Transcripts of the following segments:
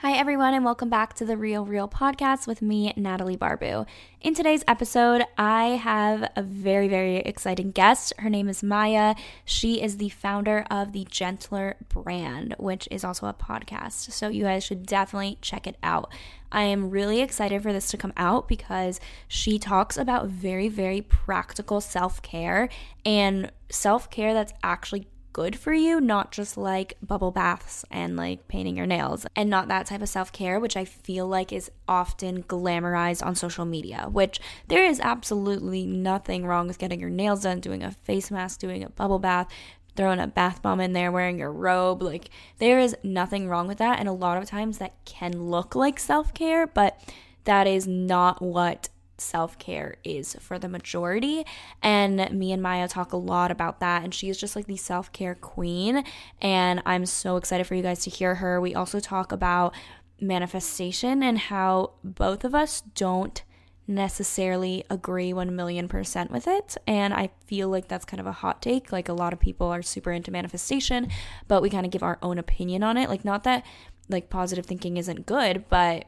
Hi, everyone, and welcome back to the Real Reel podcast with me, Natalie Barbu. In today's episode, I have a very, very exciting guest. Her name is Maya. She is the founder of the Gentler brand, which is also a podcast. So, you guys should definitely check it out. I am really excited for this to come out because she talks about very, very practical self care and self care that's actually good for you, not just like bubble baths and like painting your nails, and not that type of self care, which I feel like is often glamorized on social media. Which there is absolutely nothing wrong with getting your nails done, doing a face mask, doing a bubble bath. Throwing a bath bomb in there, wearing your robe. Like, there is nothing wrong with that. And a lot of times that can look like self care, but that is not what self care is for the majority. And me and Maya talk a lot about that. And she is just like the self care queen. And I'm so excited for you guys to hear her. We also talk about manifestation and how both of us don't necessarily agree 1 million percent with it. And I feel like that's kind of a hot take. Like a lot of people are super into manifestation, but we kind of give our own opinion on it. Like, not that like positive thinking isn't good, but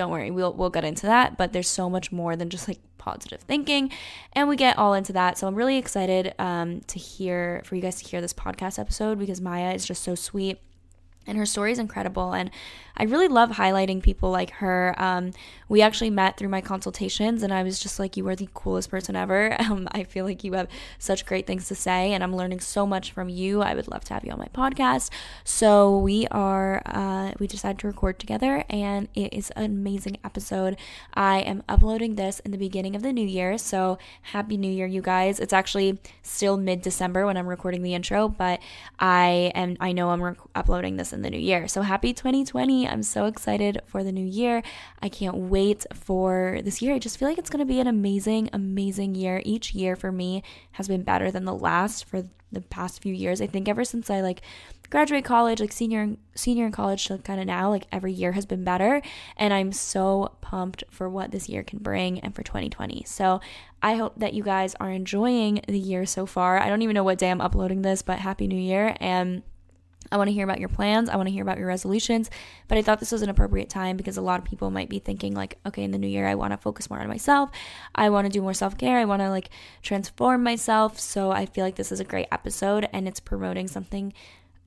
don't worry, we'll we'll get into that, but there's so much more than just like positive thinking, and we get all into that. So I'm really excited um, to hear for you guys to hear this podcast episode because Maya is just so sweet and her story is incredible and i really love highlighting people like her. Um, we actually met through my consultations and i was just like you are the coolest person ever. Um, i feel like you have such great things to say and i'm learning so much from you. I would love to have you on my podcast. So we are uh, we decided to record together and it is an amazing episode. I am uploading this in the beginning of the new year so happy new year you guys. It's actually still mid-december when i'm recording the intro but i am i know i'm uploading this in the new year. So happy 2020. I'm so excited for the new year. I can't wait for this year. I just feel like it's going to be an amazing, amazing year. Each year for me has been better than the last for the past few years. I think ever since I like graduate college, like senior senior in college to kind of now, like every year has been better and I'm so pumped for what this year can bring and for 2020. So, I hope that you guys are enjoying the year so far. I don't even know what day I'm uploading this, but happy new year and I want to hear about your plans. I want to hear about your resolutions. But I thought this was an appropriate time because a lot of people might be thinking, like, okay, in the new year, I want to focus more on myself. I want to do more self care. I want to, like, transform myself. So I feel like this is a great episode and it's promoting something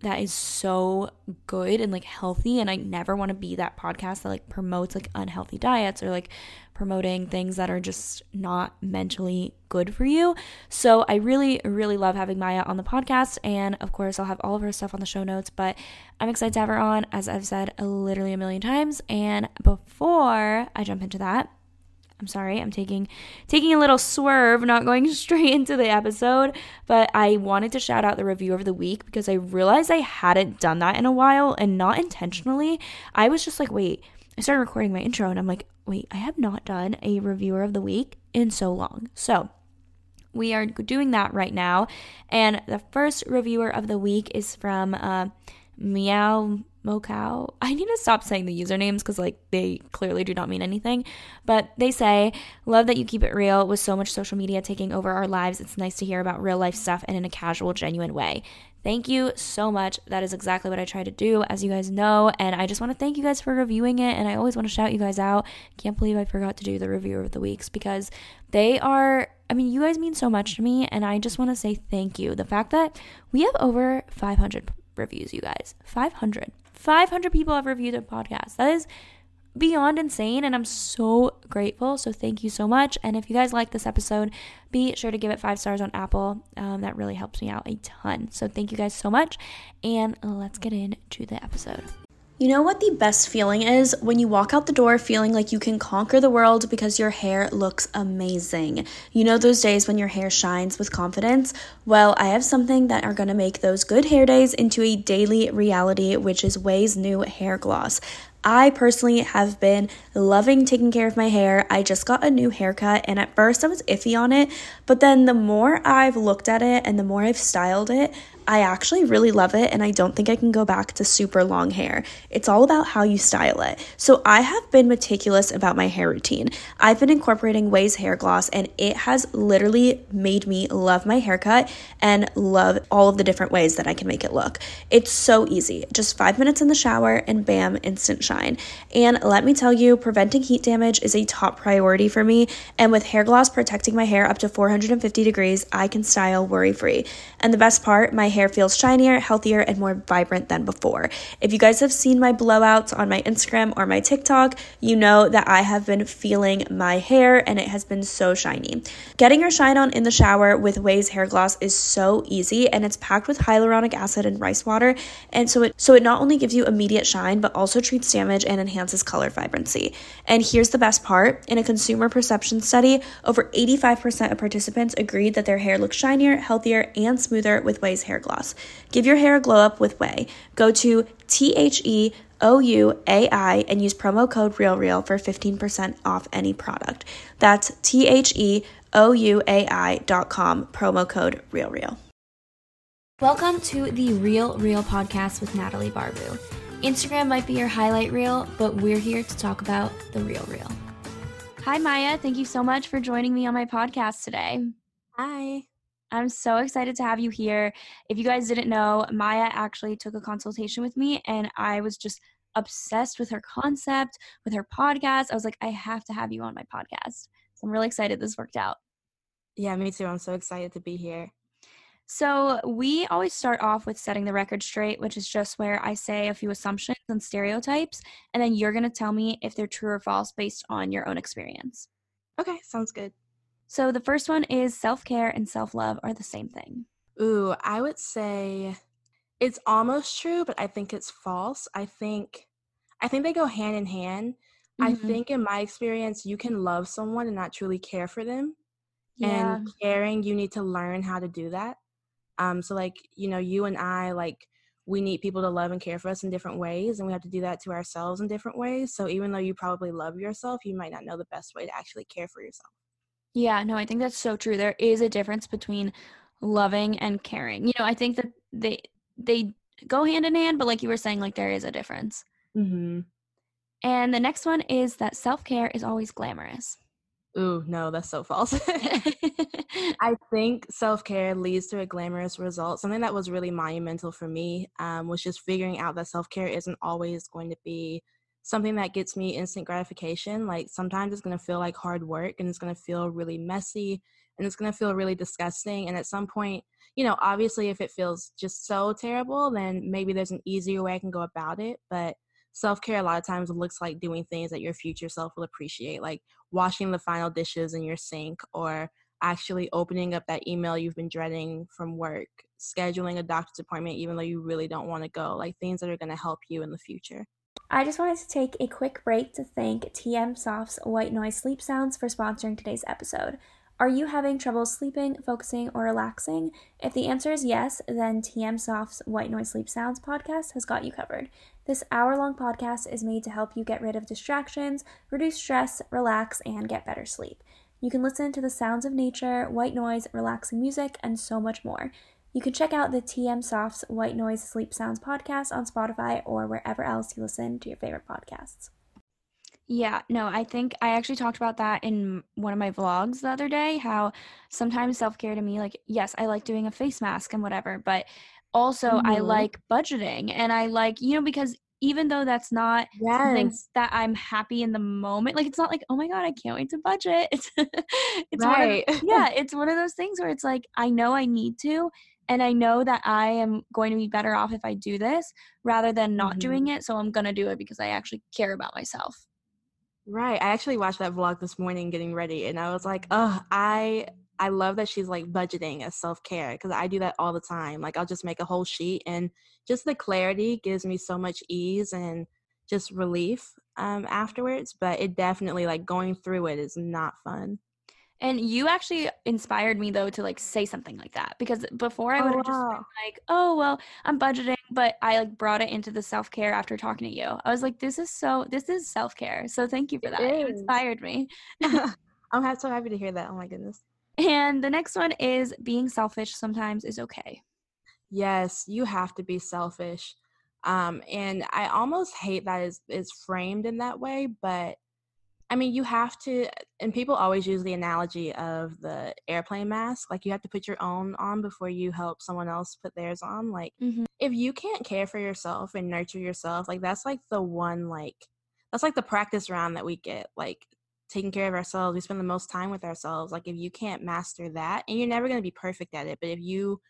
that is so good and like healthy and I never want to be that podcast that like promotes like unhealthy diets or like promoting things that are just not mentally good for you. So I really really love having Maya on the podcast and of course I'll have all of her stuff on the show notes, but I'm excited to have her on as I've said literally a million times and before I jump into that, I'm sorry, I'm taking taking a little swerve, not going straight into the episode, but I wanted to shout out the review of the week because I realized I hadn't done that in a while and not intentionally. I was just like, wait, I started recording my intro and I'm like, wait, I have not done a reviewer of the week in so long. So, we are doing that right now. And the first reviewer of the week is from uh, Meow Mocow. I need to stop saying the usernames because like they clearly do not mean anything. But they say, "Love that you keep it real with so much social media taking over our lives. It's nice to hear about real life stuff and in a casual, genuine way." Thank you so much. That is exactly what I try to do, as you guys know. And I just want to thank you guys for reviewing it. And I always want to shout you guys out. Can't believe I forgot to do the review of the weeks because they are, I mean, you guys mean so much to me. And I just want to say thank you. The fact that we have over 500 reviews, you guys. 500. 500 people have reviewed the podcast. That is beyond insane and I'm so grateful. So thank you so much. And if you guys like this episode, be sure to give it five stars on Apple. Um, that really helps me out a ton. So thank you guys so much. And let's get into the episode. You know what the best feeling is? When you walk out the door feeling like you can conquer the world because your hair looks amazing. You know those days when your hair shines with confidence? Well, I have something that are gonna make those good hair days into a daily reality, which is Ouai's new hair gloss. I personally have been loving taking care of my hair. I just got a new haircut, and at first I was iffy on it, but then the more I've looked at it and the more I've styled it, I actually really love it and I don't think I can go back to super long hair. It's all about how you style it. So I have been meticulous about my hair routine. I've been incorporating Ouai's hair gloss and it has literally made me love my haircut and love all of the different ways that I can make it look. It's so easy. Just 5 minutes in the shower and bam, instant shine. And let me tell you, preventing heat damage is a top priority for me and with hair gloss protecting my hair up to 450 degrees, I can style worry-free. And the best part, my hair feels shinier, healthier, and more vibrant than before. If you guys have seen my blowouts on my Instagram or my TikTok, you know that I have been feeling my hair and it has been so shiny. Getting your shine on in the shower with Ouai's hair gloss is so easy and it's packed with hyaluronic acid and rice water and so it so it not only gives you immediate shine but also treats damage and enhances color vibrancy. And here's the best part, in a consumer perception study, over 85% of participants agreed that their hair looks shinier, healthier, and smoother with Ouai's hair gloss. Give your hair a glow up with Ouai. Go to T H E O U A I and use promo code RealReal for 15% off any product. That's T H E O U A I dot com, promo code RealReal. Welcome to the Real Reel podcast with Natalie Barbu. Instagram might be your highlight reel, but we're here to talk about the real real. Hi, Maya. Thank you so much for joining me on my podcast today. Hi. I'm so excited to have you here. If you guys didn't know, Maya actually took a consultation with me and I was just obsessed with her concept, with her podcast. I was like, I have to have you on my podcast. So I'm really excited this worked out. Yeah, me too. I'm so excited to be here. So, we always start off with setting the record straight, which is just where I say a few assumptions and stereotypes, and then you're going to tell me if they're true or false based on your own experience. Okay, sounds good. So the first one is self care and self love are the same thing. Ooh, I would say it's almost true, but I think it's false. I think I think they go hand in hand. Mm-hmm. I think in my experience, you can love someone and not truly care for them. Yeah. And caring, you need to learn how to do that. Um, so like, you know, you and I like we need people to love and care for us in different ways and we have to do that to ourselves in different ways. So even though you probably love yourself, you might not know the best way to actually care for yourself. Yeah, no, I think that's so true. There is a difference between loving and caring. You know, I think that they they go hand in hand, but like you were saying, like there is a difference. Mm-hmm. And the next one is that self care is always glamorous. Ooh, no, that's so false. I think self care leads to a glamorous result. Something that was really monumental for me um, was just figuring out that self care isn't always going to be something that gets me instant gratification. Like sometimes it's to feel like hard work and it's to feel really messy and it's to feel really disgusting. And at some point, you know, obviously, if it feels just so terrible, then maybe there's an easier way I can go about it. But self care, a lot of times, looks like doing things that your future self will appreciate, like washing the final dishes in your sink or actually opening up that email you've been dreading from work, scheduling a doctor's appointment even though you really don't want to go, like things that are going to help you in the future. I just wanted to take a quick break to thank TM Soft's White Noise Sleep Sounds for sponsoring today's episode. Are you having trouble sleeping, focusing, or relaxing? If the answer is yes, then TM Soft's White Noise Sleep Sounds podcast has got you covered. This hour long podcast is made to help you get rid of distractions, reduce stress, relax, and get better sleep. You can listen to the sounds of nature, white noise, relaxing music, and so much more. You can check out the TM Soft's White Noise Sleep Sounds podcast on Spotify or wherever else you listen to your favorite podcasts. Yeah, no, I think I actually talked about that in one of my vlogs the other day. How sometimes self care to me, like, yes, I like doing a face mask and whatever, but also mm-hmm. I like budgeting and I like, you know, because even though that's not yes. something that I'm happy in the moment, like it's not like, oh my God, I can't wait to budget. It's, it's right. Of, yeah, it's one of those things where it's like, I know I need to, and I know that I am going to be better off if I do this rather than not mm-hmm. doing it. So I'm going to do it because I actually care about myself. Right. I actually watched that vlog this morning getting ready and I was like, "Oh, I I love that she's like budgeting as self-care because I do that all the time. Like I'll just make a whole sheet and just the clarity gives me so much ease and just relief um afterwards, but it definitely like going through it is not fun. And you actually inspired me though to like say something like that because before I Oh, would have just been like, "Oh, well, I'm budgeting," but I like brought it into the self-care after talking to you. I was like, "This is so this is self-care." So thank you for It that. You is. inspired me. I'm so happy to hear that. Oh my goodness. And the next one is being selfish sometimes is okay. Yes, you have to be selfish. Um, and I almost hate that is is framed in that way, but I mean, you have to, and people always use the analogy of the airplane mask. Like, you have to put your own on before you help someone else put theirs on. Like, Mhm. if you can't care for yourself and nurture yourself, like, that's like the one, like, that's like the practice round that we get. Like, taking care of ourselves, we spend the most time with ourselves. Like, if you can't master that, and you're never going to be perfect at it, but if you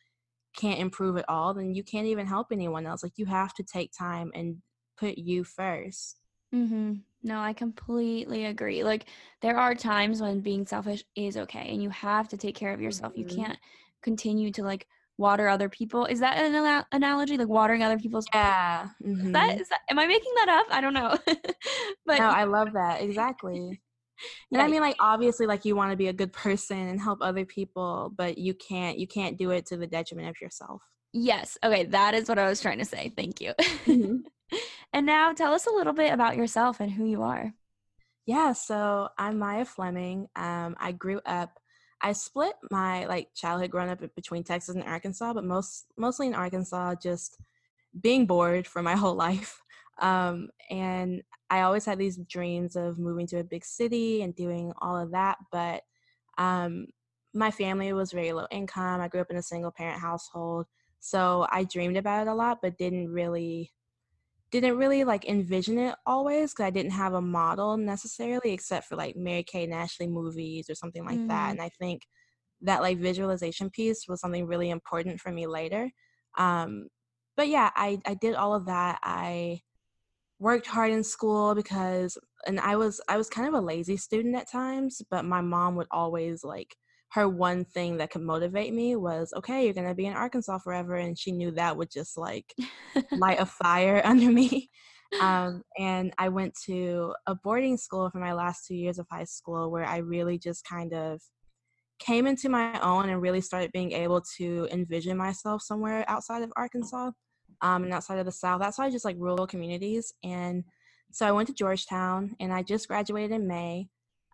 can't improve at all, then you can't even help anyone else. Like, you have to take time and put you first. Mhm. No, I completely agree. Like there are times when being selfish is okay and you have to take care of yourself. You Mhm. can't continue to like water other people. Is that an ana- analogy like watering other people's Yeah. Is mhm. that is that am I making that up? I don't know. but No, I love that. Exactly. And yeah, I mean like obviously like you want to be a good person and help other people, but you can't you can't do it to the detriment of yourself. yes. Okay, that is what I was trying to say. Thank you. Mhm. and now tell us a little bit about yourself and who you are. Yeah, so I'm Maya Fleming. Um, I grew up. I split my like childhood growing up between Texas and Arkansas, but most mostly in Arkansas, just being bored for my whole life. Um, and I always had these dreams of moving to a big city and doing all of that, but um, my family was very low income. I grew up in a single parent household, so I dreamed about it a lot, but didn't really didn't really like envision it always because I didn't have a model necessarily, except for like Mary-Kate and Ashley movies or something like that. Mm. And I think that like visualization piece was something really important for me later. Um, but yeah, I I did all of that. I worked hard in school because and I was I was kind of a lazy student at times, but my mom would always like her one thing that could motivate me was okay, you're going to be in Arkansas forever and she knew that would just like light a fire under me. Um, and I went to a boarding school for my last two years of high school where I really just kind of came into my own and really started being able to envision myself somewhere outside of Arkansas um, and outside of the South, outside just like rural communities. And so I went to Georgetown and I just graduated in May.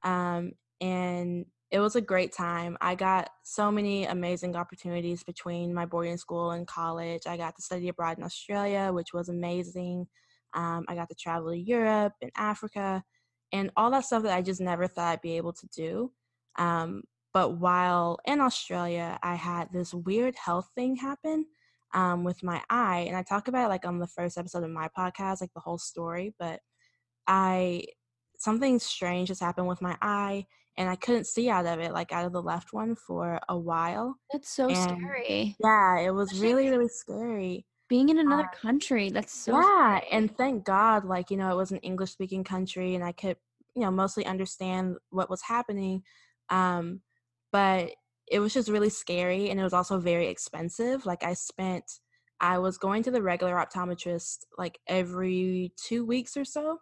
Um, and it was a great time. I got so many amazing opportunities between my boarding school and college. I got to study abroad in Australia, which was amazing. Um, I got to travel to Europe and Africa and all that stuff that I just never thought I'd be able to do. Um, but while in Australia, I had this weird health thing happen um, with my eye. And I talk about it like on the first episode of my podcast, like the whole story. But I, something strange has happened with my eye and I couldn't see out of it, like out of the left one for a while. That's so And scary. Yeah, it was Especially really, really scary. Being in another Uh, country, that's so yeah, scary. and thank God, like, you know, it was an English speaking country and I could, you know, mostly understand what was happening. Um, but it was just really scary and it was also very expensive. Like, I spent, I was going to the regular optometrist like every two weeks or so.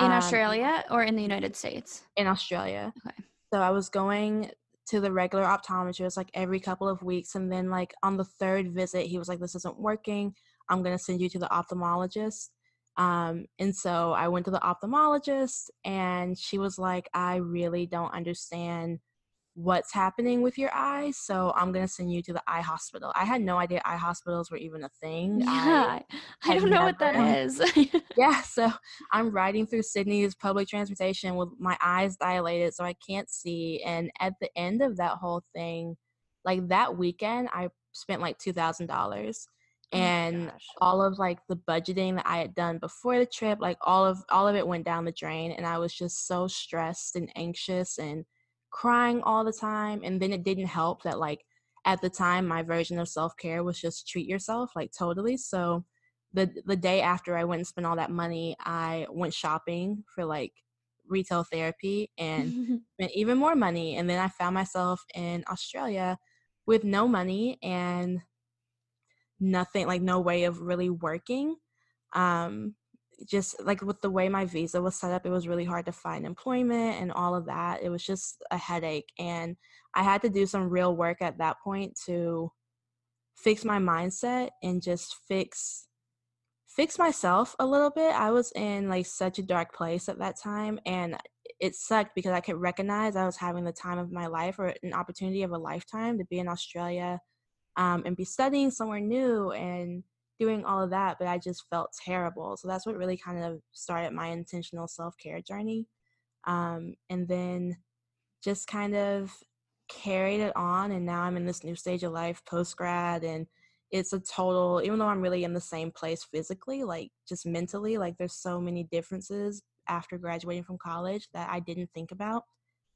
in um, Australia or in the United States? in Australia. Okay. So I was going to the regular optometrist like every couple of weeks. And then, like, on the third visit, he was like, This isn't working. I'm going to send you to the ophthalmologist. Um, and so I went to the ophthalmologist, and she was like, I really don't understand what's happening with your eye. So I'm going to send you to the eye hospital. I had no idea eye hospitals were even a thing. I- Yeah, I, had don't know what that is. yeah, so I'm riding through Sydney's public transportation with my eyes dilated so I can't see. And at the end of that whole thing, like that weekend, I spent like $2,000. Oh And all of like the budgeting that I had done before the trip, like all of all of it went down the drain. And I was just so stressed and anxious and crying all the time. And then it didn't help that like at the time my version of self-care was just treat yourself like totally. So the the day after I went and spent all that money, I went shopping for like retail therapy and spent even more money. And then I found myself in Australia with no money and nothing, like no way of really working. Um, just like with the way my visa was set up, it was really hard to find employment and all of that. It was just a headache. And I had to do some real work at that point to fix my mindset and just fix fix myself a little bit. I was in like such a dark place at that time and it sucked because I could recognize I was having the time of my life or an opportunity of a lifetime to be in Australia um, and be studying somewhere new and doing all of that, but I just felt terrible. So that's what really kind of started my intentional self care journey. Um, and then just kind of carried it on. And now I'm in this new stage of life post grad and it's a total even though i'm really in the same place physically like just mentally like there's so many differences after graduating from college that i didn't think about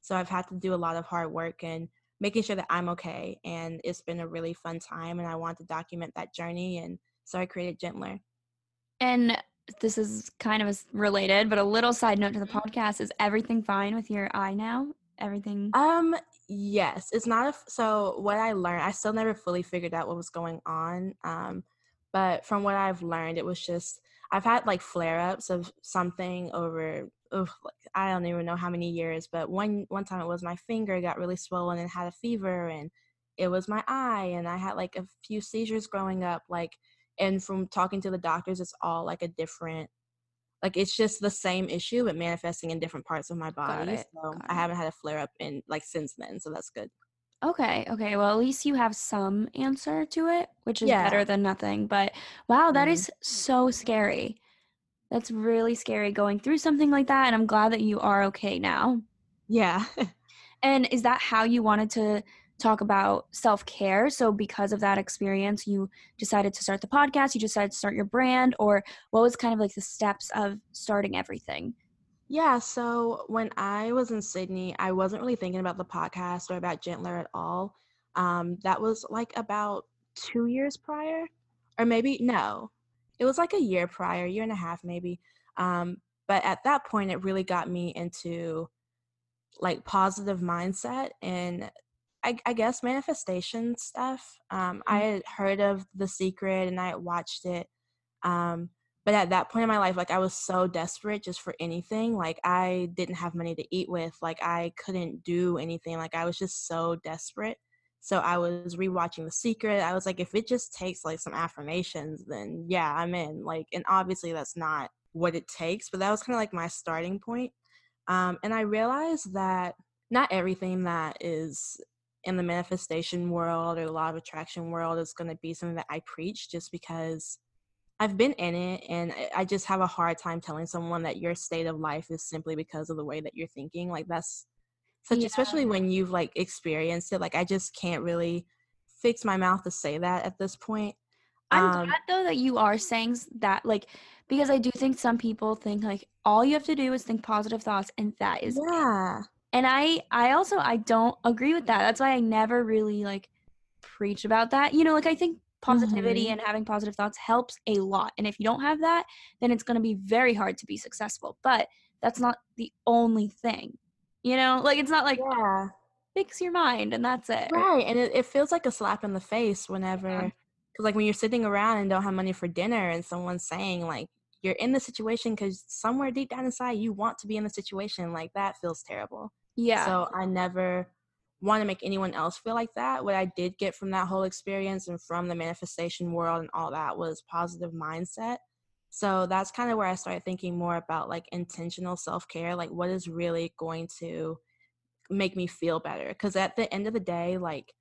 so i've had to do a lot of hard work and making sure that i'm okay and it's been a really fun time and i want to document that journey and so i created gentler. And this is kind of related but a little side note to the mm-hmm. podcast is everything fine with your eye now? Everything? Um yes it's not a so what i learned i still never fully figured out what was going on um but from what i've learned it was just i've had like flare-ups of something over ugh, like, i don't even know how many years but one one time it was my finger got really swollen and had a fever and it was my eye and i had like a few seizures growing up like and from talking to the doctors it's all like a different like it's just the same issue but manifesting in different parts of my body so Got i haven't had a flare up in like since then so that's good. Okay okay well at least you have some answer to it which is yeah. better than nothing but wow that mm-hmm. is so scary. That's really scary going through something like that and i'm glad that you are okay now. Yeah. And is that how you wanted to talk about self care. So, because of that experience, you decided to start the podcast, you decided to start your brand, or what was kind of like the steps of starting everything? Yeah, so when I was in Sydney, I wasn't really thinking about the podcast or about Gentler at all. Um, that was like about two years prior, or maybe no, it was like a year prior, year and a half maybe. Um, but at that point, it really got me into like positive mindset and I, I guess manifestation stuff. Um, I mm-hmm. had heard of The Secret and I had watched it. Um, but at that point in my life, like I was so desperate just for anything. Like I didn't have money to eat with. Like I couldn't do anything. Like I was just so desperate. So I was rewatching The Secret. I was like, if it just takes like some affirmations, then yeah, I'm in. Like, and obviously that's not what it takes, but that was kind of like my starting point. Um, and I realized that not everything that is in the manifestation world or the law of attraction world is going to be something that I preach just because I've been in it and I just have a hard time telling someone that your state of life is simply because of the way that you're thinking. Like that's such yeah. especially when you've like experienced it. Like I just can't really fix my mouth to say that at this point. I'm um, glad though that you are saying that like because I do think some people think like all you have to do is think positive thoughts and that is yeah. And i i also i don't agree with that. That's why i never really like preach about that. You know like i think positivity mm-hmm. and having positive thoughts helps a lot. And if you don't have that then it's going to be very hard to be successful. But that's not the only thing you know? Like it's not like yeah. fix your mind and that's it. Right and it, it feels like a slap in the face whenever because yeah. like when you're sitting around and don't have money for dinner and someone's saying like you're in the situation because somewhere deep down inside you want to be in the situation like that feels terrible yeah. So I never want to make anyone else feel like that. What I did get from that whole experience and from the manifestation world and all that was positive mindset. So that's kind of where I started thinking more about like intentional self care, like what is really going to make me feel better. Because at the end of the day, like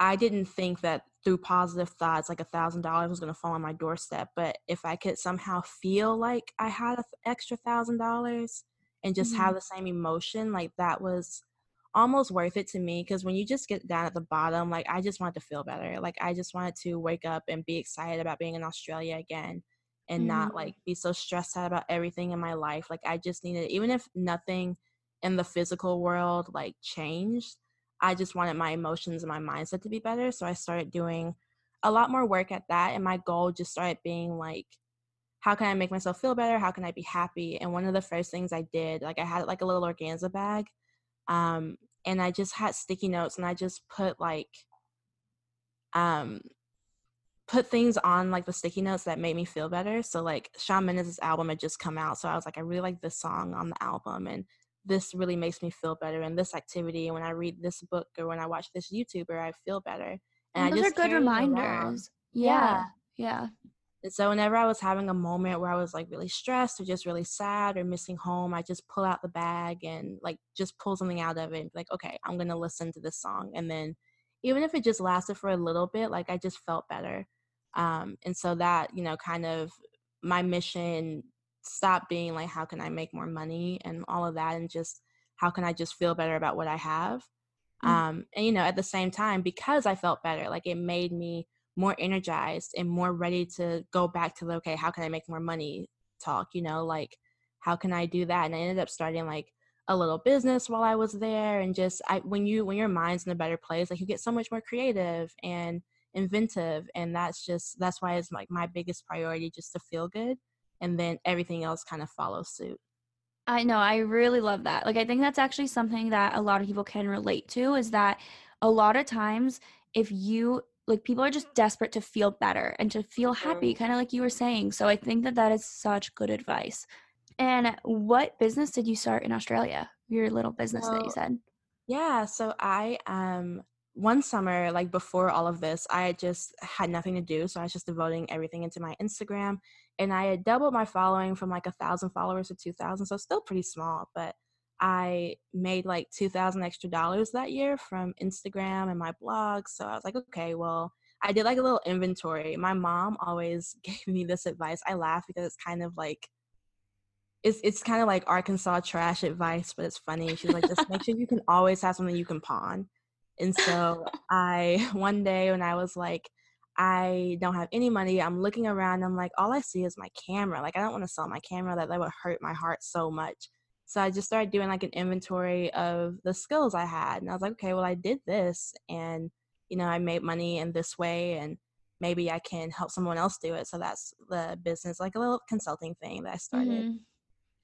I didn't think that through positive thoughts, like a thousand dollars was going to fall on my doorstep. But if I could somehow feel like I had an extra thousand dollars, and just mm-hmm. have the same emotion like that was almost worth it to me because when you just get down at the bottom like i just wanted to feel better like i just wanted to wake up and be excited about being in australia again and mm-hmm. not like be so stressed out about everything in my life like i just needed even if nothing in the physical world like changed i just wanted my emotions and my mindset to be better so i started doing a lot more work at that and my goal just started being like how can I make myself feel better? How can I be happy? And one of the first things I did, like I had like a little organza bag, um, and I just had sticky notes, and I just put like, um, put things on like the sticky notes that made me feel better. So like Shawn Mendes' album had just come out, so I was like, I really like this song on the album, and this really makes me feel better. And this activity, and when I read this book or when I watch this YouTuber, I feel better. And, and those are good reminders. Yeah. yeah. And so whenever I was having a moment where I was like really stressed or just really sad or missing home, I just pull out the bag and like just pull something out of it and be like, okay, I'm gonna listen to this song. And then even if it just lasted for a little bit, like I just felt better. Um, and so that, you know, kind of my mission stopped being like, how can I make more money and all of that and just how can I just feel better about what I have. Mm-hmm. Um, and you know, at the same time, because I felt better, like it made me more energized and more ready to go back to the okay how can i make more money talk you know like how can i do that and i ended up starting like a little business while i was there and just i when you when your mind's in a better place like you get so much more creative and inventive and that's just that's why it's like my biggest priority just to feel good and then everything else kind of follows suit I know, I really love that. Like I think that's actually something that a lot of people can relate to is that a lot of times if you like people are just desperate to feel better and to feel happy kind of like you were saying. So i think that that is such good advice. And what business did you start in australia? Your little business that you said. yeah so i um one summer like before all of this i just had nothing to do so i was just devoting everything into my instagram and i had doubled my following from like a thousand followers to 2000 so still pretty small but I made like 2000 extra dollars that year from Instagram and my blog. So I was like, okay, well, I did like a little inventory. My mom always gave me this advice. I laugh because it's kind of like it's it's kind of like Arkansas trash advice, but it's funny. She's like, just make sure you can always have something you can pawn. And so I one day when I was like, I don't have any money, I'm looking around, I'm like, all I see is my camera. Like I don't want to sell my camera. That that would hurt my heart so much. So I just started doing like an inventory of the skills I had. And I was like, okay, well, I did this and, you know, I made money in this way and maybe I can help someone else do it. So that's the business, like a little consulting thing that I started. Mm-hmm.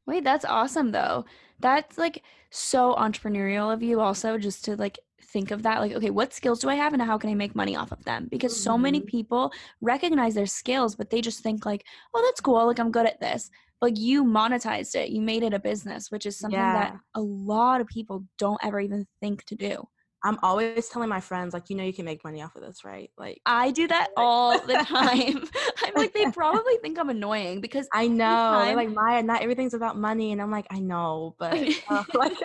Wait, that's awesome though. That's like so entrepreneurial of you also just to like think of that like okay, what skills do I have and how can I make money off of them? Because mm-hmm. so many mm-hmm. people recognize their skills but they just think like, "Oh, that's cool. Like I'm good at this." Like you monetized it. You made it a business which is something yeah. that a lot of people don't ever even think to do. I'm always telling my friends like you know you can make money off of this right? Like i do that all the time. I'm like they probably think i'm annoying because i know. Time, like maya not everything's about money. And i'm like i know but uh, like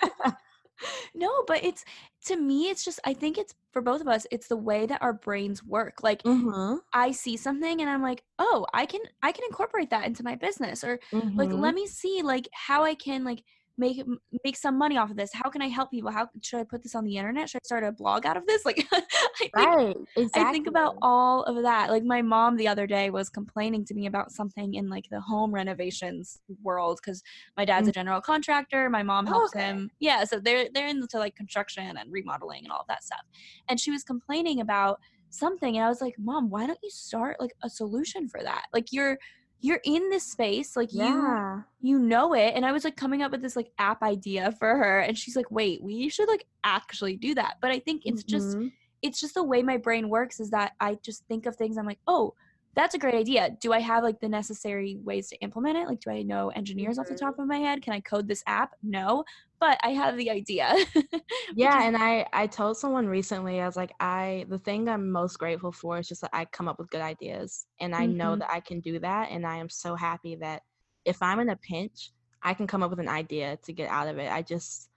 no, but it's to me, it's just I think it's for both of us. It's the way that our brains work. Like mm-hmm. I see something and I'm like, oh, I can I can incorporate that into my business, or mm-hmm. like let me see like how I can like make make some money off of this. How can i help people? How should i put this on the internet? Should i start a blog out of this? Like I, think, right, exactly. I think about all of that. Like my mom the other day was complaining to me about something in like the home renovations world because my dad's mm-hmm. a general contractor. My mom helps okay. him. Yeah so they're they're into like construction and remodeling and all of that stuff. And she was complaining about something and i was like mom why don't you start like a solution for that? Like you're you're in this space like yeah. you you know it and i was like coming up with this like app idea for her and she's like wait we should like actually do that but i think it's mm-hmm. just it's just the way my brain works is that i just think of things i'm like oh that's a great idea. Do I have like the necessary ways to implement it? Like, do I know engineers off the top of my head? Can I code this app? No, but I have the idea. yeah, and I I told someone recently I was like I the thing I'm most grateful for is just that I come up with good ideas and I mm-hmm. know that I can do that and I am so happy that if I'm in a pinch, I can come up with an idea to get out of it. I just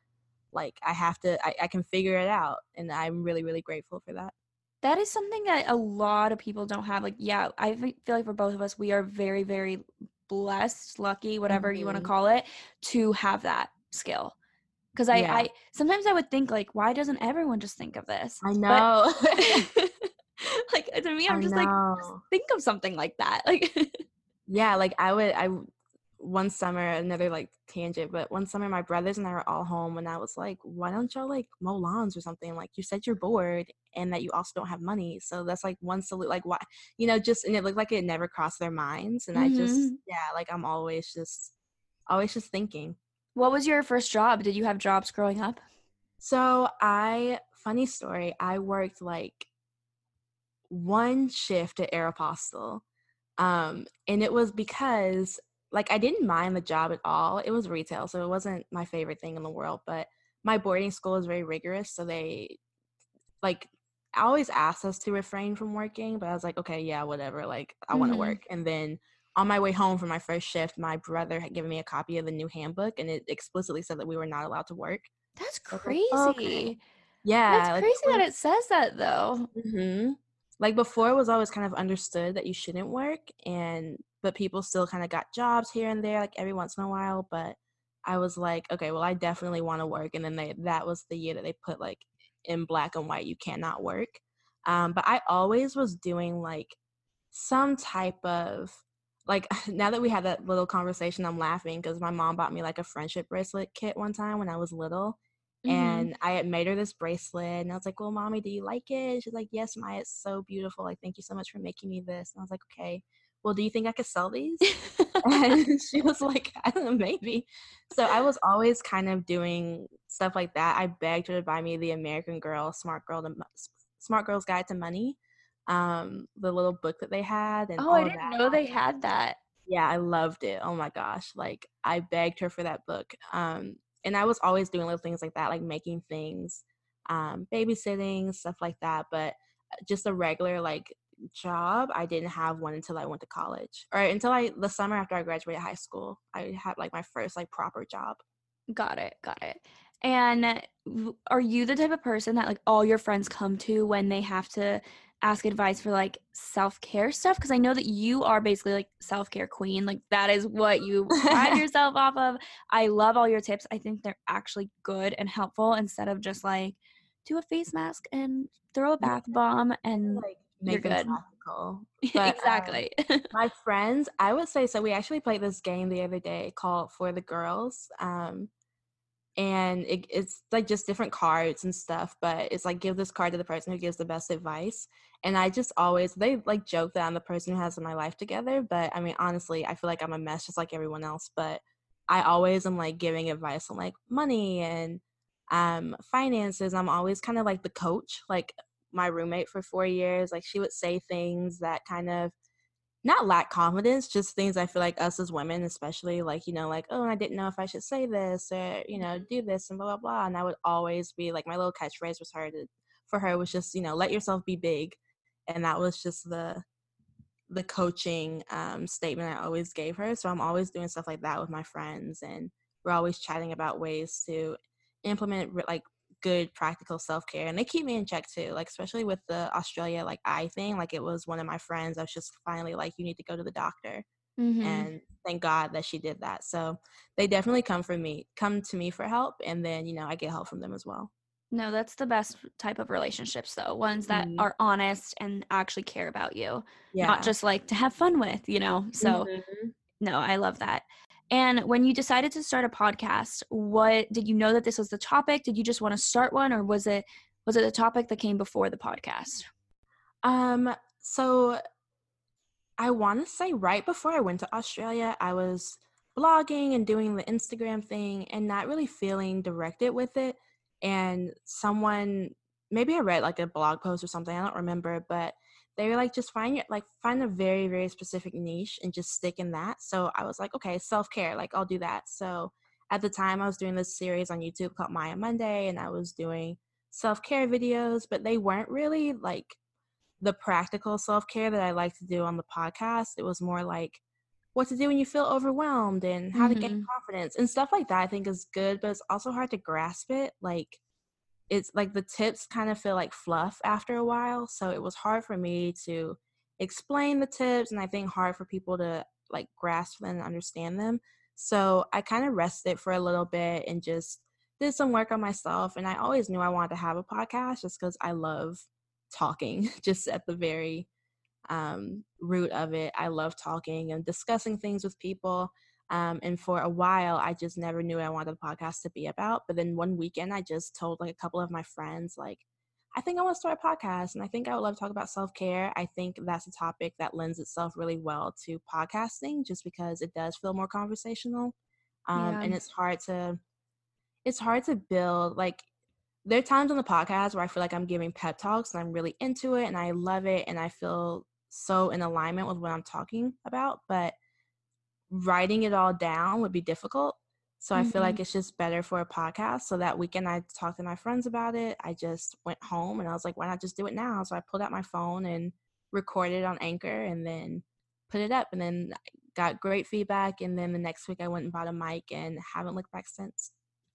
like I have to I, I can figure it out and I'm really really grateful for that that is something that a lot of people don't have like yeah i feel like for both of us we are very very blessed lucky whatever mm-hmm. you want to call it to have that skill because I, yeah. I sometimes i would think like why doesn't everyone just think of this i know but, like to me i'm I just know. like just think of something like that like yeah like i would i one summer, another like tangent, but one summer my brothers and I were all home and I was like, why don't y'all like mow lawns or something? Like you said you're bored and that you also don't have money. So that's like one solution like why you know, just and it looked like it never crossed their minds. And mm-hmm. I just mm-hmm. yeah, like I'm always just always just thinking. What was your first job? Did you have jobs growing up? So I funny story, I worked like one shift at Aeropostale. Um, and it was because like I didn't mind the job at all. It was retail, so it wasn't my favorite thing in the world, but my boarding school is very rigorous, so they like I always asked us to refrain from working, but I was like, okay, yeah, whatever. Like I want to mm-hmm. work. And then on my way home from my first shift, my brother had given me a copy of the new handbook, and it explicitly said that we were not allowed to work. That's crazy. Like, okay. Yeah, that's like, crazy that it says that though. Mm-hmm. Like before, it was always kind of understood that you shouldn't work, and but people still kind of got jobs here and there, like every once in a while. But I was like, okay, well, I definitely want to work. And then they that was the year that they put like in black and white, you cannot work. Um, but I always was doing like some type of like now that we had that little conversation, I'm laughing because my mom bought me like a friendship bracelet kit one time when I was little. Mm-hmm. And I had made her this bracelet, and I was like, "Well, mommy, do you like it?" she's like, "Yes, Maya, it's so beautiful. Like, thank you so much for making me this." And I was like, "Okay." well, do you think I could sell these? and she was like, I don't know, maybe. So I was always kind of doing stuff like that. I begged her to buy me the American Girl Smart Girl to Smart Girl's Guide to Money, um, the little book that they had. And oh, I didn't know they had that. Yeah, I loved it. Oh my gosh, like I begged her for that book. Um, and I was always doing little things like that, like making things, um, babysitting, stuff like that. But uh, just a regular like job. I didn't have one until I went to college, or until I the summer after I graduated high school. I had like my first like proper job. Got it. Got it. And are you the type of person that like all your friends come to when they have to ask advice for like self-care stuff because I know that you are basically like self-care queen. Like that is what you pride yourself off of. I love all your tips. I think they're actually good and helpful instead of just like do a face mask and throw a bath bomb and like you're good. But, exactly. Um, my friends, I would say so. We actually played this game the other day called For the Girls. Um, and it, it's like just different cards and stuff, but it's like give this card to the person who gives the best advice. And I just always, they like joke that I'm the person who has my life together. But I mean, honestly, I feel like I'm a mess just like everyone else. But I always am like giving advice on like money and um finances i'm always kind of like the coach like my roommate for four years, like she would say things that kind of not lack confidence, just things I feel like us as women, especially like, you know, like, oh, I didn't know if I should say this or, you know, do this and blah, blah, blah. And I would always be like, my little catchphrase was her to, for her was just, you know, let yourself be big. And that was just the, the coaching um, statement I always gave her. So I'm always doing stuff like that with my friends. And we're always chatting about ways to implement like good practical self-care and they keep me in check too like especially with the australia like eye thing like it was one of my friends i was just finally like you need to go to the doctor mm-hmm. and thank god that she did that so they definitely come for me come to me for help and then you know i get help from them as well no that's the best type of relationships though ones that mm-hmm. are honest and actually care about you yeah. not just like to have fun with you know so mm-hmm. no i love that and when you decided to start a podcast, what did you know that this was the topic? Did you just want to start one or was it was it the topic that came before the podcast? Um so I want to say right before I went to Australia, I was blogging and doing the Instagram thing and not really feeling directed with it and someone maybe I read like a blog post or something, I don't remember, but they were like just find your like find a very very specific niche and just stick in that. So i was like okay self-care like i'll do that. So at the time i was doing this series on youtube called maya monday and i was doing self-care videos but they weren't really like the practical self-care that i like to do on the podcast. It was more like what to do when you feel overwhelmed and how mm-hmm. to gain confidence and stuff like that i think is good but it's also hard to grasp it like it's like the tips kind of feel like fluff after a while. So it was hard for me to explain the tips and I think hard for people to like grasp and understand them. So I kind of rested for a little bit and just did some work on myself. And I always knew I wanted to have a podcast just because I love talking, just at the very um, root of it. I love talking and discussing things with people. Um, and for a while, I just never knew what I wanted the podcast to be about. But then one weekend, I just told like a couple of my friends, like, I think I want to start a podcast and I think I would love to talk about self care. I think that's a topic that lends itself really well to podcasting just because it does feel more conversational. Um, yeah. And it's hard to, it's hard to build like, there are times on the podcast where I feel like I'm giving pep talks and I'm really into it and I love it and I feel so in alignment with what I'm talking about. But writing it all down would be difficult. So mm-hmm. I feel like mm-hmm. it's just better for a podcast. So that weekend I talked to my friends about it. I just went home and I was like, why not just do it now? So I pulled out my phone and recorded on Anchor and then put it up and then got great feedback. And then the next week I went and bought a mic and haven't looked back since.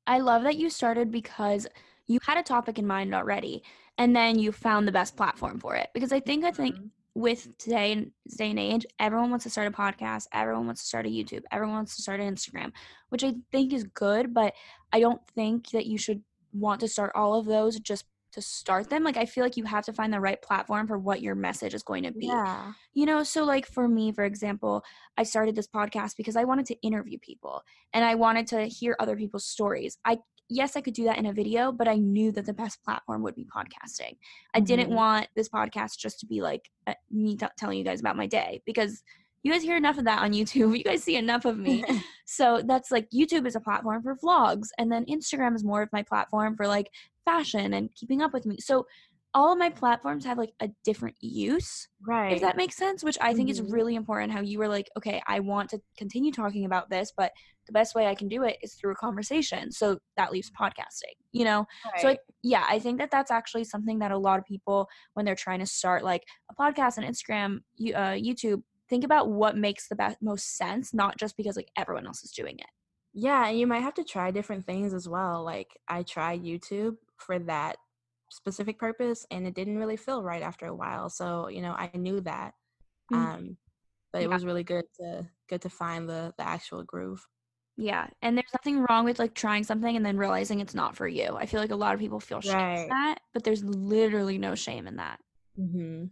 I love that you started because you had a topic in mind already and then you found the best platform for it. Because I think I think mm-hmm with today and day and age, everyone wants to start a podcast, everyone wants to start a YouTube, everyone wants to start an Instagram, which I think is good, but I don't think that you should want to start all of those just to start them. Like I feel like you have to find the right platform for what your message is going to be. Yeah. You know, so like for me, for example, I started this podcast because I wanted to interview people and I wanted to hear other people's stories. I yes, I could do that in a video, but I knew that the best platform would be podcasting. I mm-hmm. didn't want this podcast just to be like uh, me t- telling you guys about my day because you guys hear enough of that on YouTube. You guys see enough of me. so that's like YouTube is a platform for vlogs, and then Instagram is more of my platform for like fashion and keeping up with me. So all of my platforms have like a different use. Right. If that makes sense, which I think mm-hmm. is really important how you were like, okay, I want to continue talking about this, but the best way I can do it is through a conversation. So that leaves podcasting, you know? Right. So, like, yeah, I think that that's actually something that a lot of people, when they're trying to start like a podcast on Instagram, uh, YouTube, think about what makes the best, most sense, not just because like everyone else is doing it. Yeah, and you might have to try different things as well. Like, I tried YouTube for that specific purpose and it didn't really feel right after a while so you know i knew that mm-hmm. um but it yeah. was really good to good to find the the actual groove yeah and there's nothing wrong with like trying something and then realizing it's not for you i feel like a lot of people feel shame right. that but there's literally no shame in that mm-hmm.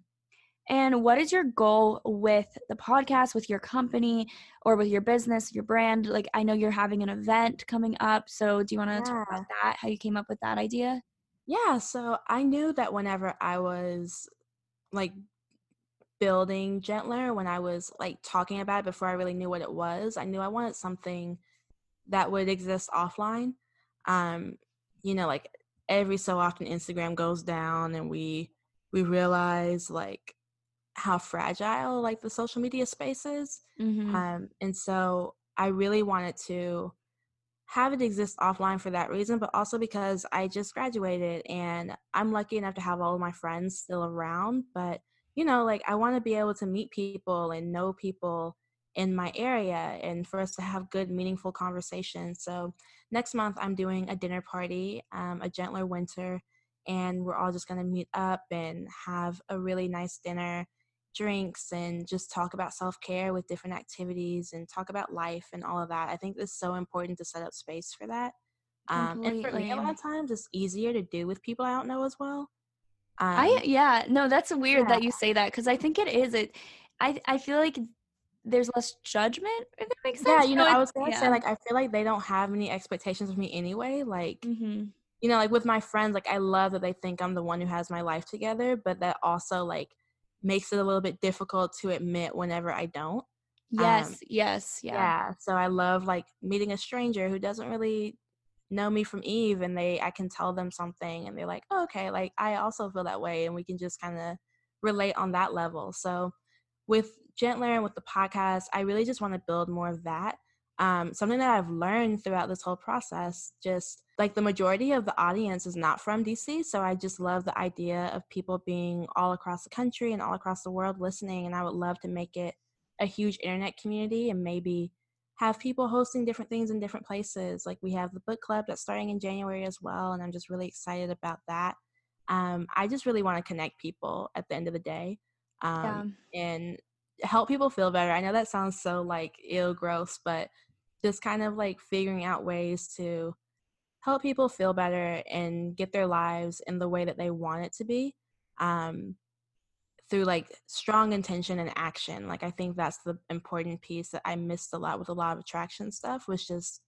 and what is your goal with the podcast with your company or with your business your brand like i know you're having an event coming up so do you want to yeah. talk about that how you came up with that idea yeah, so I knew that whenever I was like building gentler, when I was like talking about it before I really knew what it was, I knew I wanted something that would exist offline. Um, you know, like every so often Instagram goes down and we we realize like how fragile like the social media space is. Mm-hmm. Um, and so I really wanted to have it exist offline for that reason, but also because I just graduated and I'm lucky enough to have all of my friends still around. But, you know, like I want to be able to meet people and know people in my area and for us to have good, meaningful conversations. So next month, I'm doing a dinner party, um, a gentler winter, and we're all just going to meet up and have a really nice dinner drinks and just talk about self care with different activities and talk about life and all of that. I think it's so important to set up space for that. Um, and for me, a lot of times it's easier to do with people I don't know as well. Um, I yeah no, that's weird yeah. that you say that because I think it is it. I I feel like there's less judgment if that makes sense. Yeah, you know, I was gonna yeah. say like I feel like they don't have any expectations of me anyway. Like. Mm-hmm. You know, like with my friends, like I love that they think I'm the one who has my life together, but that also like makes it a little bit difficult to admit whenever I don't. Yes, um, yes, yeah. Yeah. So I love like meeting a stranger who doesn't really know me from Eve and they I can tell them something and they're like, oh, okay, like I also feel that way and we can just kind of relate on that level. So with Gentler and with the podcast, I really just want to build more of that um, something that I've learned throughout this whole process, just like the majority of the audience is not from DC. So I just love the idea of people being all across the country and all across the world listening. And I would love to make it a huge internet community and maybe have people hosting different things in different places. Like we have the book club that's starting in January as well. And I'm just really excited about that. Um, I just really want to connect people at the end of the day. Um, yeah. and help people feel better. I know that sounds so like ill gross, but just kind of like figuring out ways to help people feel better and get their lives in the way that they want it to be. Um, through like strong intention and action. Like I think that's the important piece that I missed a lot with a lot of attraction stuff was just,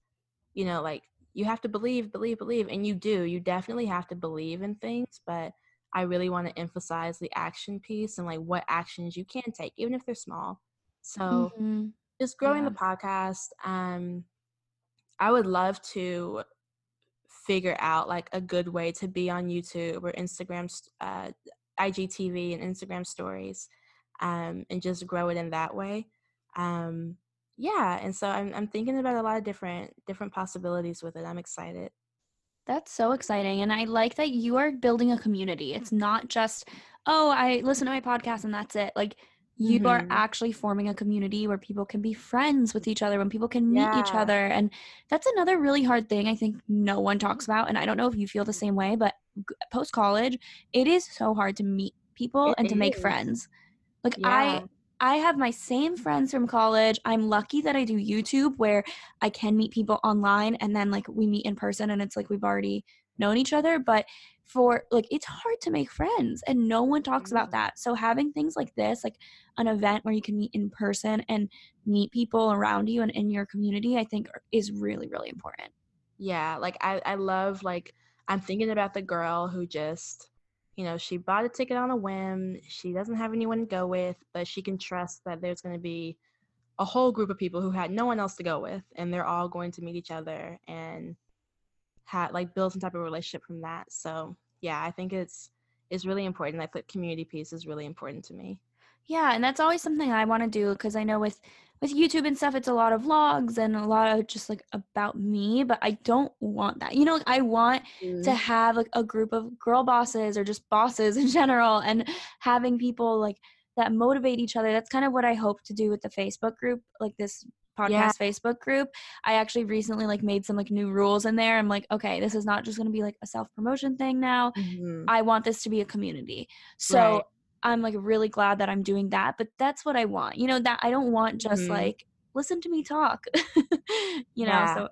you know, like you have to believe, believe, believe. And you do. You definitely have to believe in things, but I really want to emphasize the action piece and like what actions you can take, even if they're small. So mm-hmm. Just growing yeah. the podcast. Um I would love to figure out like a good way to be on YouTube or Instagram, uh, IGTV and Instagram stories, um, and just grow it in that way. Um, yeah, and so I'm I'm thinking about a lot of different different possibilities with it. I'm excited. That's so exciting. And I like that you are building a community. It's not just, oh, I listen to my podcast and that's it. Like you mm-hmm. are actually forming a community where people can be friends with each other when people can meet yeah. each other and that's another really hard thing i think no one talks about and i don't know if you feel the same way but post college it is so hard to meet people it and to make friends like yeah. i I have my same friends from college. I'm lucky that I do YouTube where I can meet people online and then like we meet in person and it's like we've already known each other. But for like, it's hard to make friends and no one talks about mm. that. So having things like this, like an event where you can meet in person and meet people around you and in your community, I think is really, really important. Yeah. Like I, I love like, I'm thinking about the girl who just you know, she bought a ticket on a whim. She doesn't have anyone to go with, but she can trust that there's going to be a whole group of people who had no one else to go with, and they're all going to meet each other and have like build some type of relationship from that. So yeah, I think it's it's really important. I think community piece is really important to me. Yeah, and that's always something I want to do because I know with with YouTube and stuff, it's a lot of vlogs and a lot of just like about me, but I don't want that. You know, I want mm-hmm. to have like a group of girl bosses or just bosses in general and having people like that motivate each other. That's kind of what I hope to do with the Facebook group, like this podcast yeah. Facebook group. I actually recently like made some like new rules in there. I'm like, okay, this is not just going to be like a self-promotion thing now. Mm-hmm. I want this to be a community. So right. I'm like really glad that I'm doing that, but that's what I want. You know, that I don't want just mm-hmm. like listen to me talk. you know, yeah. so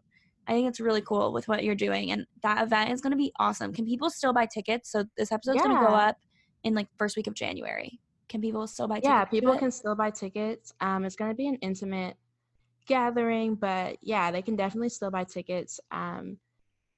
I think it's really cool with what you're doing and that event is going to be awesome. Can people still buy tickets? So this episode's yeah. going to go up in like first week of January. Can people still buy tickets? Yeah, people can still buy tickets. Um it's going to be an intimate gathering, but yeah, they can definitely still buy tickets. Um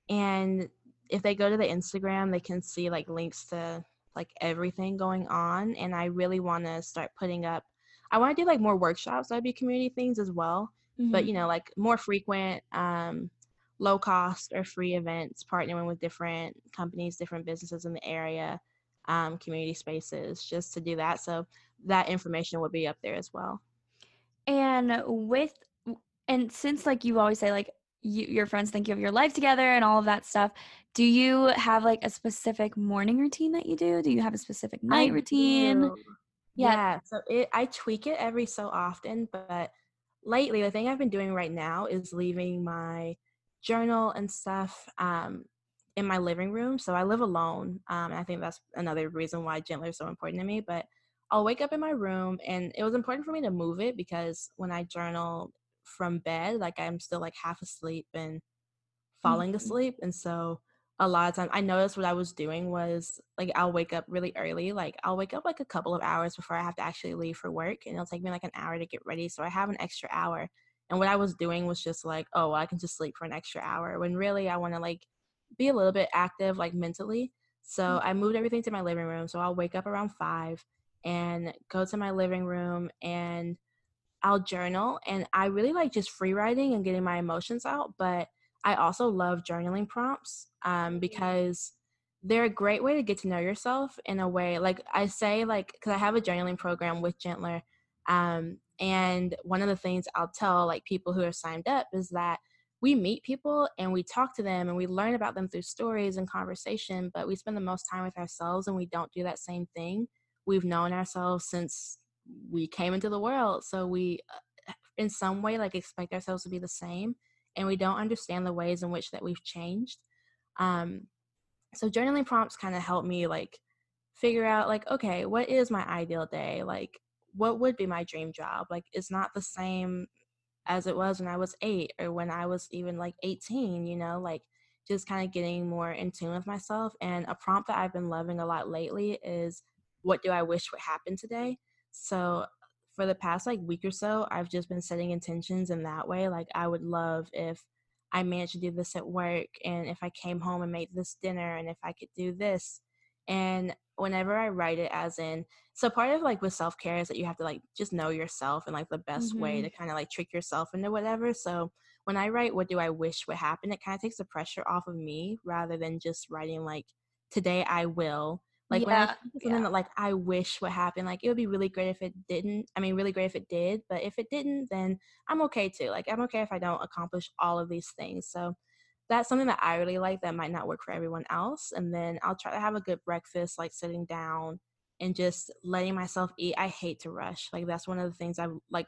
and if they go to the Instagram, they can see like links to like everything going on and i really want to start putting up i want to do like more workshops that'd be community things as well mm-hmm. but you know like more frequent um low cost or free events partnering with different companies different businesses in the area um, community spaces just to do that so that information would be up there as well and with and since like you always say like you, your friends think you have your life together and all of that stuff. Do you have like a specific morning routine that you do? Do you have a specific night I routine? Do. Yeah. yeah. So it, I tweak it every so often, but lately the thing I've been doing right now is leaving my journal and stuff um, in my living room. So I live alone. Um, I think that's another reason why Gentler is so important to me. But I'll wake up in my room, and it was important for me to move it because when I journal, from bed like i'm still like half asleep and falling mm-hmm. asleep and so a lot of time i noticed what i was doing was like i'll wake up really early like i'll wake up like a couple of hours before i have to actually leave for work and it'll take me like an hour to get ready so i have an extra hour and what i was doing was just like oh well, i can just sleep for an extra hour when really i want to like be a little bit active like mentally so mm-hmm. i moved everything to my living room so i'll wake up around five and go to my living room and I'll journal and I really like just free writing and getting my emotions out, but I also love journaling prompts um, because they're a great way to get to know yourself in a way. Like I say, like, because I have a journaling program with Gentler. Um, and one of the things I'll tell like people who are signed up is that we meet people and we talk to them and we learn about them through stories and conversation, but we spend the most time with ourselves and we don't do that same thing. We've known ourselves since we came into the world so we uh, in some way like expect ourselves to be the same and we don't understand the ways in which that we've changed um so journaling prompts kind of help me like figure out like okay what is my ideal day like what would be my dream job like it's not the same as it was when i was 8 or when i was even like 18 you know like just kind of getting more in tune with myself and a prompt that i've been loving a lot lately is what do I wish would happen today? So for the past like week or so, I've just been setting intentions in that way. Like I would love if I managed to do this at work and if I came home and made this dinner and if I could do this. And whenever I write it as in so part of like with self care is that you have to like just know yourself and like the best mm-hmm. way to kind of like trick yourself into whatever. So when I write what do I wish would happen, it kind of takes the pressure off of me rather than just writing like today I will like yeah, when I something yeah. that like I wish would happen, like it would be really great if it didn't. I mean, really great if it did, but if it didn't, then I'm okay too. Like I'm okay if I don't accomplish all of these things. So that's something that I really like that might not work for everyone else. And then I'll try to have a good breakfast, like sitting down and just letting myself eat. I hate to rush. Like that's one of the things I like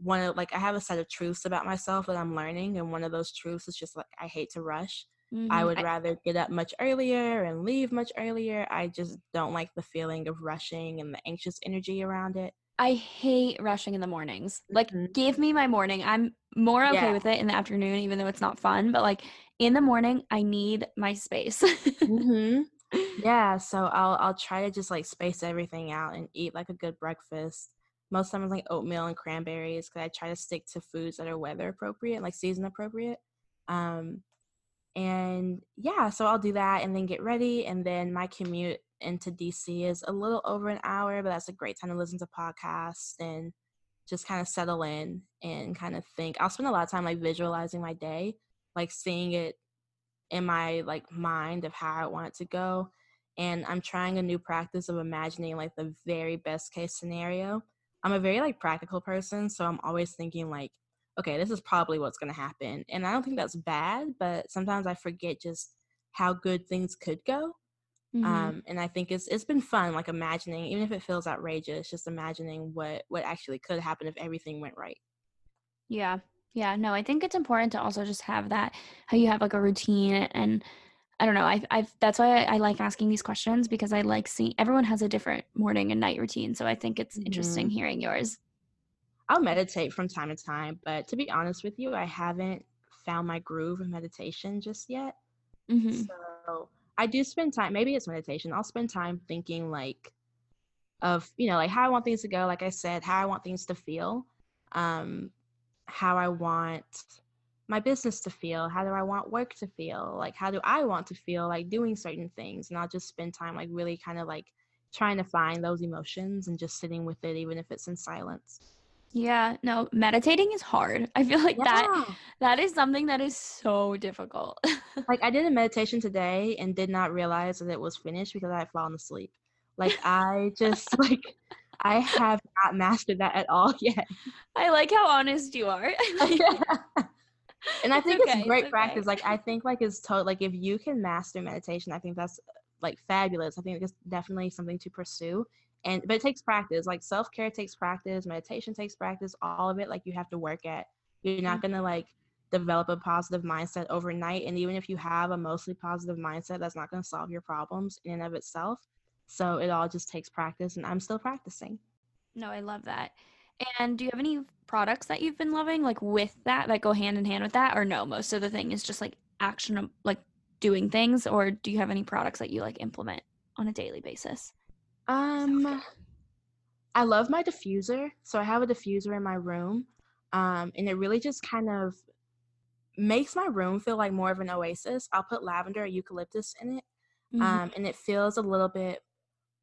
one of like I have a set of truths about myself that I'm learning and one of those truths is just like I hate to rush. Mm-hmm. I would rather get up much earlier and leave much earlier. I just don't like the feeling of rushing and the anxious energy around it. I hate rushing in the mornings. Like, mm-hmm. give me my morning. I'm more okay yeah. with it in the afternoon, even though it's not fun. But like in the morning, I need my space. mm-hmm. Yeah, so I'll I'll try to just like space everything out and eat like a good breakfast. Most times like oatmeal and cranberries because I try to stick to foods that are weather appropriate, like season appropriate. Um, and yeah, so I'll do that and then get ready. And then my commute into DC is a little over an hour, but that's a great time to listen to podcasts and just kind of settle in and kind of think. I'll spend a lot of time like visualizing my day, like seeing it in my like mind of how I want it to go. And I'm trying a new practice of imagining like the very best case scenario. I'm a very like practical person, so I'm always thinking like okay, this is probably what's going to happen. And I don't think that's bad, but sometimes I forget just how good things could go. Mm-hmm. Um, and I think it's it's been fun, like imagining, even if it feels outrageous, just imagining what what actually could happen if everything went right. Yeah, yeah. No, I think it's important to also just have that how you have like a routine and I don't know. I I that's why I, I, like asking these questions because I like seeing everyone has a different morning and night routine. So I think it's mm-hmm. interesting hearing yours. I'll meditate from time to time, but to be honest with you, I haven't found my groove of meditation just yet. Mm-hmm. So I do spend time, maybe it's meditation. I'll spend time thinking like of, you know, like how I want things to go, like I said, how I want things to feel, um, how I want my business to feel, how do I want work to feel, like how do I want to feel like doing certain things. And I'll just spend time like really kind of like trying to find those emotions and just sitting with it, even if it's in silence. Yeah, no, meditating is hard. I feel like yeah. that that is something that is so difficult. like I did a meditation today and did not realize that it was finished because I had fallen asleep. Like I just like I have not mastered that at all yet. I like how honest you are. And I think it's, okay, it's great it's practice. Like I think like it's total like if you can master meditation, I think that's like fabulous. I think it's definitely something to pursue and but it takes practice like self-care takes practice meditation takes practice all of it like you have to work at. You're not mm-hmm. going to like develop a positive mindset overnight and even if you have a mostly positive mindset that's not going to solve your problems in and of itself. So it all just takes practice and i'm still practicing. No i love that. And do you have any products that you've been loving like with that that go hand in hand with that or no most of the thing is just like action like doing things or do you have any products that you like implement on a daily basis um, I love my diffuser. So I have a diffuser in my room, um, and it really just kind of makes my room feel like more of an oasis. I'll put lavender or eucalyptus in it, mm-hmm. um, and it feels a little bit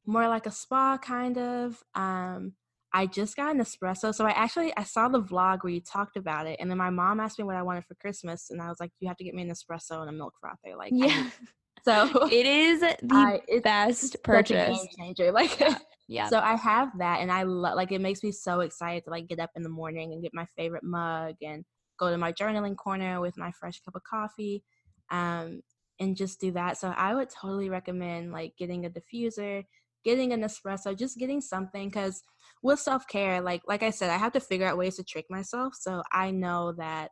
more like a spa kind of. Um, I just got an espresso, so I actually I saw the vlog where you talked about it, and then my mom asked me what I wanted for Christmas, and I was like, "You have to get me an espresso and a milk frother." Like, yeah. So it is the I, best purchase. changer. Like yeah. yeah. So I have that and I love like it makes me so excited to like get up in the morning and get my favorite mug and go to my journaling corner with my fresh cup of coffee. Um and just do that. So I would totally recommend like getting a diffuser, getting an espresso, just getting something because with self care, like like I said, I have to figure out ways to trick myself. So I know that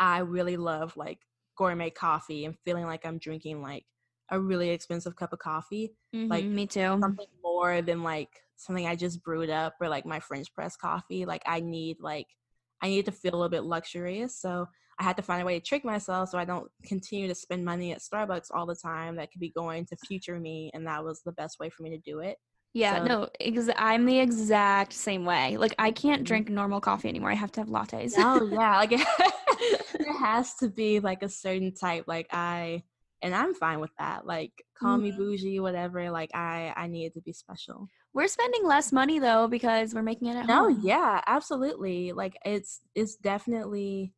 I really love like gourmet coffee and feeling like I'm drinking like a really expensive cup of coffee. Mm-hmm, like me too. Something more than like something I just brewed up or like my French press coffee. Like I need like I need to feel a little bit luxurious. So I had to find a way to trick myself so I don't continue to spend money at Starbucks all the time that could be going to future me and that was the best way for me to do it. Yeah, So- no, ex- I'm the exact same way. Like I can't Mhm. drink normal coffee anymore. I have to have lattes. Oh yeah, like it, it has to be like a certain type. Like I, and I'm fine with that. Like call me Mhm. bougie, whatever. Like I, I need it to be special. We're spending less money though because we're making it at No, home. yeah, absolutely. Like it's, it's definitely.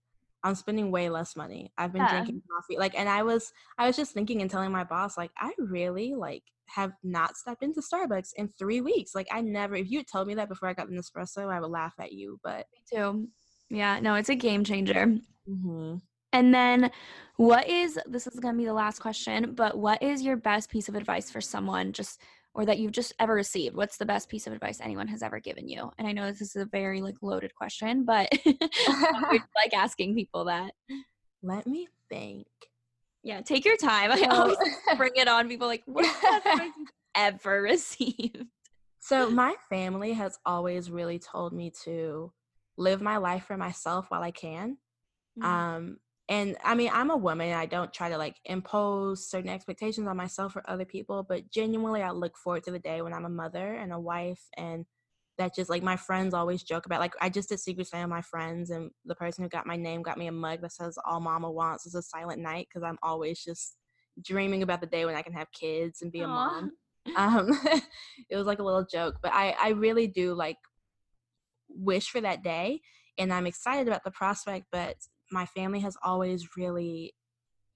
I'm spending way less money. I've been Yeah. drinking coffee. Like, and I was, I was just thinking and telling my boss, like, I really like have not stepped into Starbucks in three weeks. Like, I never. If you told me that before I got an espresso, I would laugh at you. But Me too. Yeah, no, it's a game changer. Mhm. And then what is this is gonna be the last question, but what is your best piece of advice for someone just or that you've just ever received? What's the best piece of advice anyone has ever given you? And I know this is a very like loaded question, but I like asking people that. let me think. Yeah, take your time. I always bring it on people like, what's the best advice you've ever received? So my family has always really told me to live my life for myself while I can. Mm-hmm. Um and I mean I'm a woman I don't try to like impose certain expectations on myself or other people, but genuinely I look forward to the day when I'm a mother and a wife and that just like my friends always joke about like I just did Secret Santa with my friends and the person who got my name got me a mug that says all mama wants is a silent night because I'm always just dreaming about the day when I can have kids and be a mom um it was like a little joke but i i really do like wish for that day and i'm excited about the prospect but my family has always really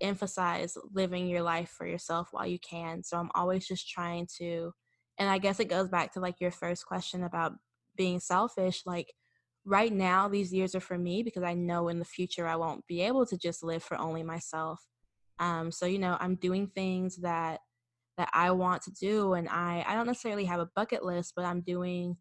emphasized living your life for yourself while you can so i'm always just trying to and i guess it goes back to like your first question about being selfish like right now these years are for me because i know in the future i won't be able to just live for only myself um so you know i'm doing things that that I want to do and I I don't necessarily have a bucket list but I'm doing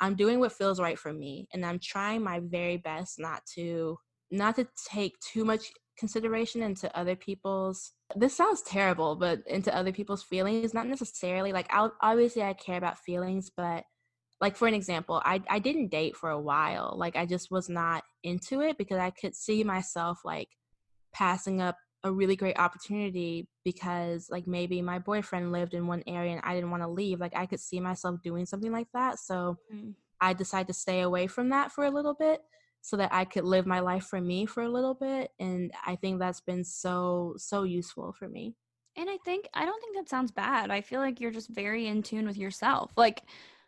I'm doing what feels right for me and I'm trying my very best not to not to take too much consideration into other people's this sounds terrible but into other people's feelings not necessarily like I'll, obviously I care about feelings but like for an example I I didn't date for a while like I just was not into it because I could see myself like passing up a really great opportunity because like maybe my boyfriend lived in one area and I didn't want to leave. Like I could see myself doing something like that. So Mm. I decided to stay away from that for a little bit so that I could live my life for me for a little bit. And I think that's been so, so useful for me. And I think I don't think that sounds bad. I feel like you're just very in tune with yourself. Like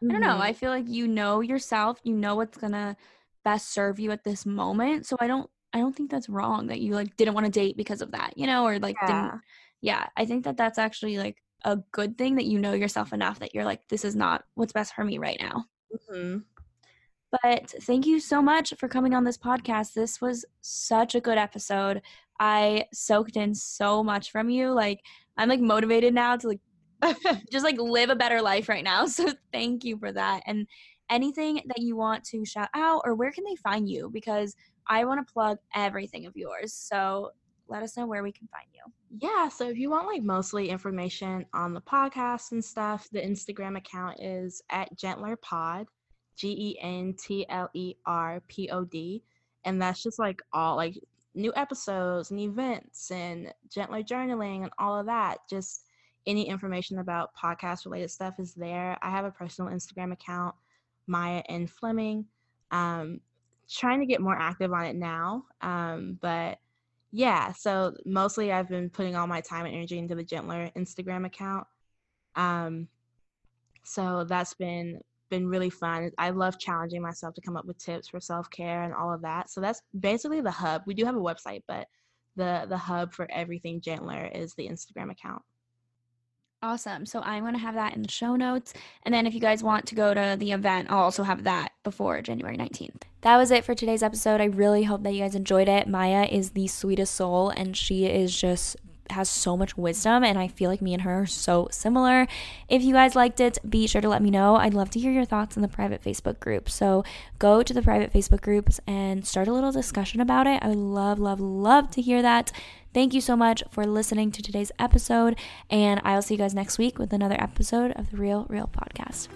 I don't know. Mhm. I feel like you know yourself. You know what's gonna best serve you at this moment. So I don't. I don't think that's wrong that you like didn't want to date because of that. You know, or like Yeah. didn't. Yeah, I think that that's actually like a good thing that you know yourself enough that you're like this is not what's best for me right now. Mhm. But thank you so much for coming on this podcast. This was such a good episode. I soaked in so much from you. Like I'm like motivated now to like just like live a better life right now. So thank you for that. And anything that you want to shout out or where can they find you? Because I want to plug everything of yours. So let us know where we can find you. Yeah, so if you want like mostly information on the podcast and stuff, the Instagram account is at Gentler Pod, G E N T L E R P O D, and that's just like all like new episodes and events and gentler journaling and all of that. Just any information about podcast related stuff is there. I have a personal Instagram account, Maya and Fleming. Um, trying to get more active on it now, um, but yeah so mostly i've been putting all my time and energy into the gentler instagram account um so that's been been really fun. I love challenging myself to come up with tips for self-care and all of that so that's basically the hub. We do have a website but the the hub for everything gentler is the instagram account Awesome. So I'm going to have that in the show notes. And then if you guys want to go to the event, I'll also have that before January 19th. That was it for today's episode. I really hope that you guys enjoyed it. Maya is the sweetest soul and she is just has so much wisdom and I feel like me and her are so similar. If you guys liked it, be sure to let me know. I'd love to hear your thoughts in the private Facebook group. So go to the private Facebook groups and start a little discussion about it. I would love, love, love to hear that. Thank you so much for listening to today's episode, and I will see you guys next week with another episode of the Real Reel Podcast.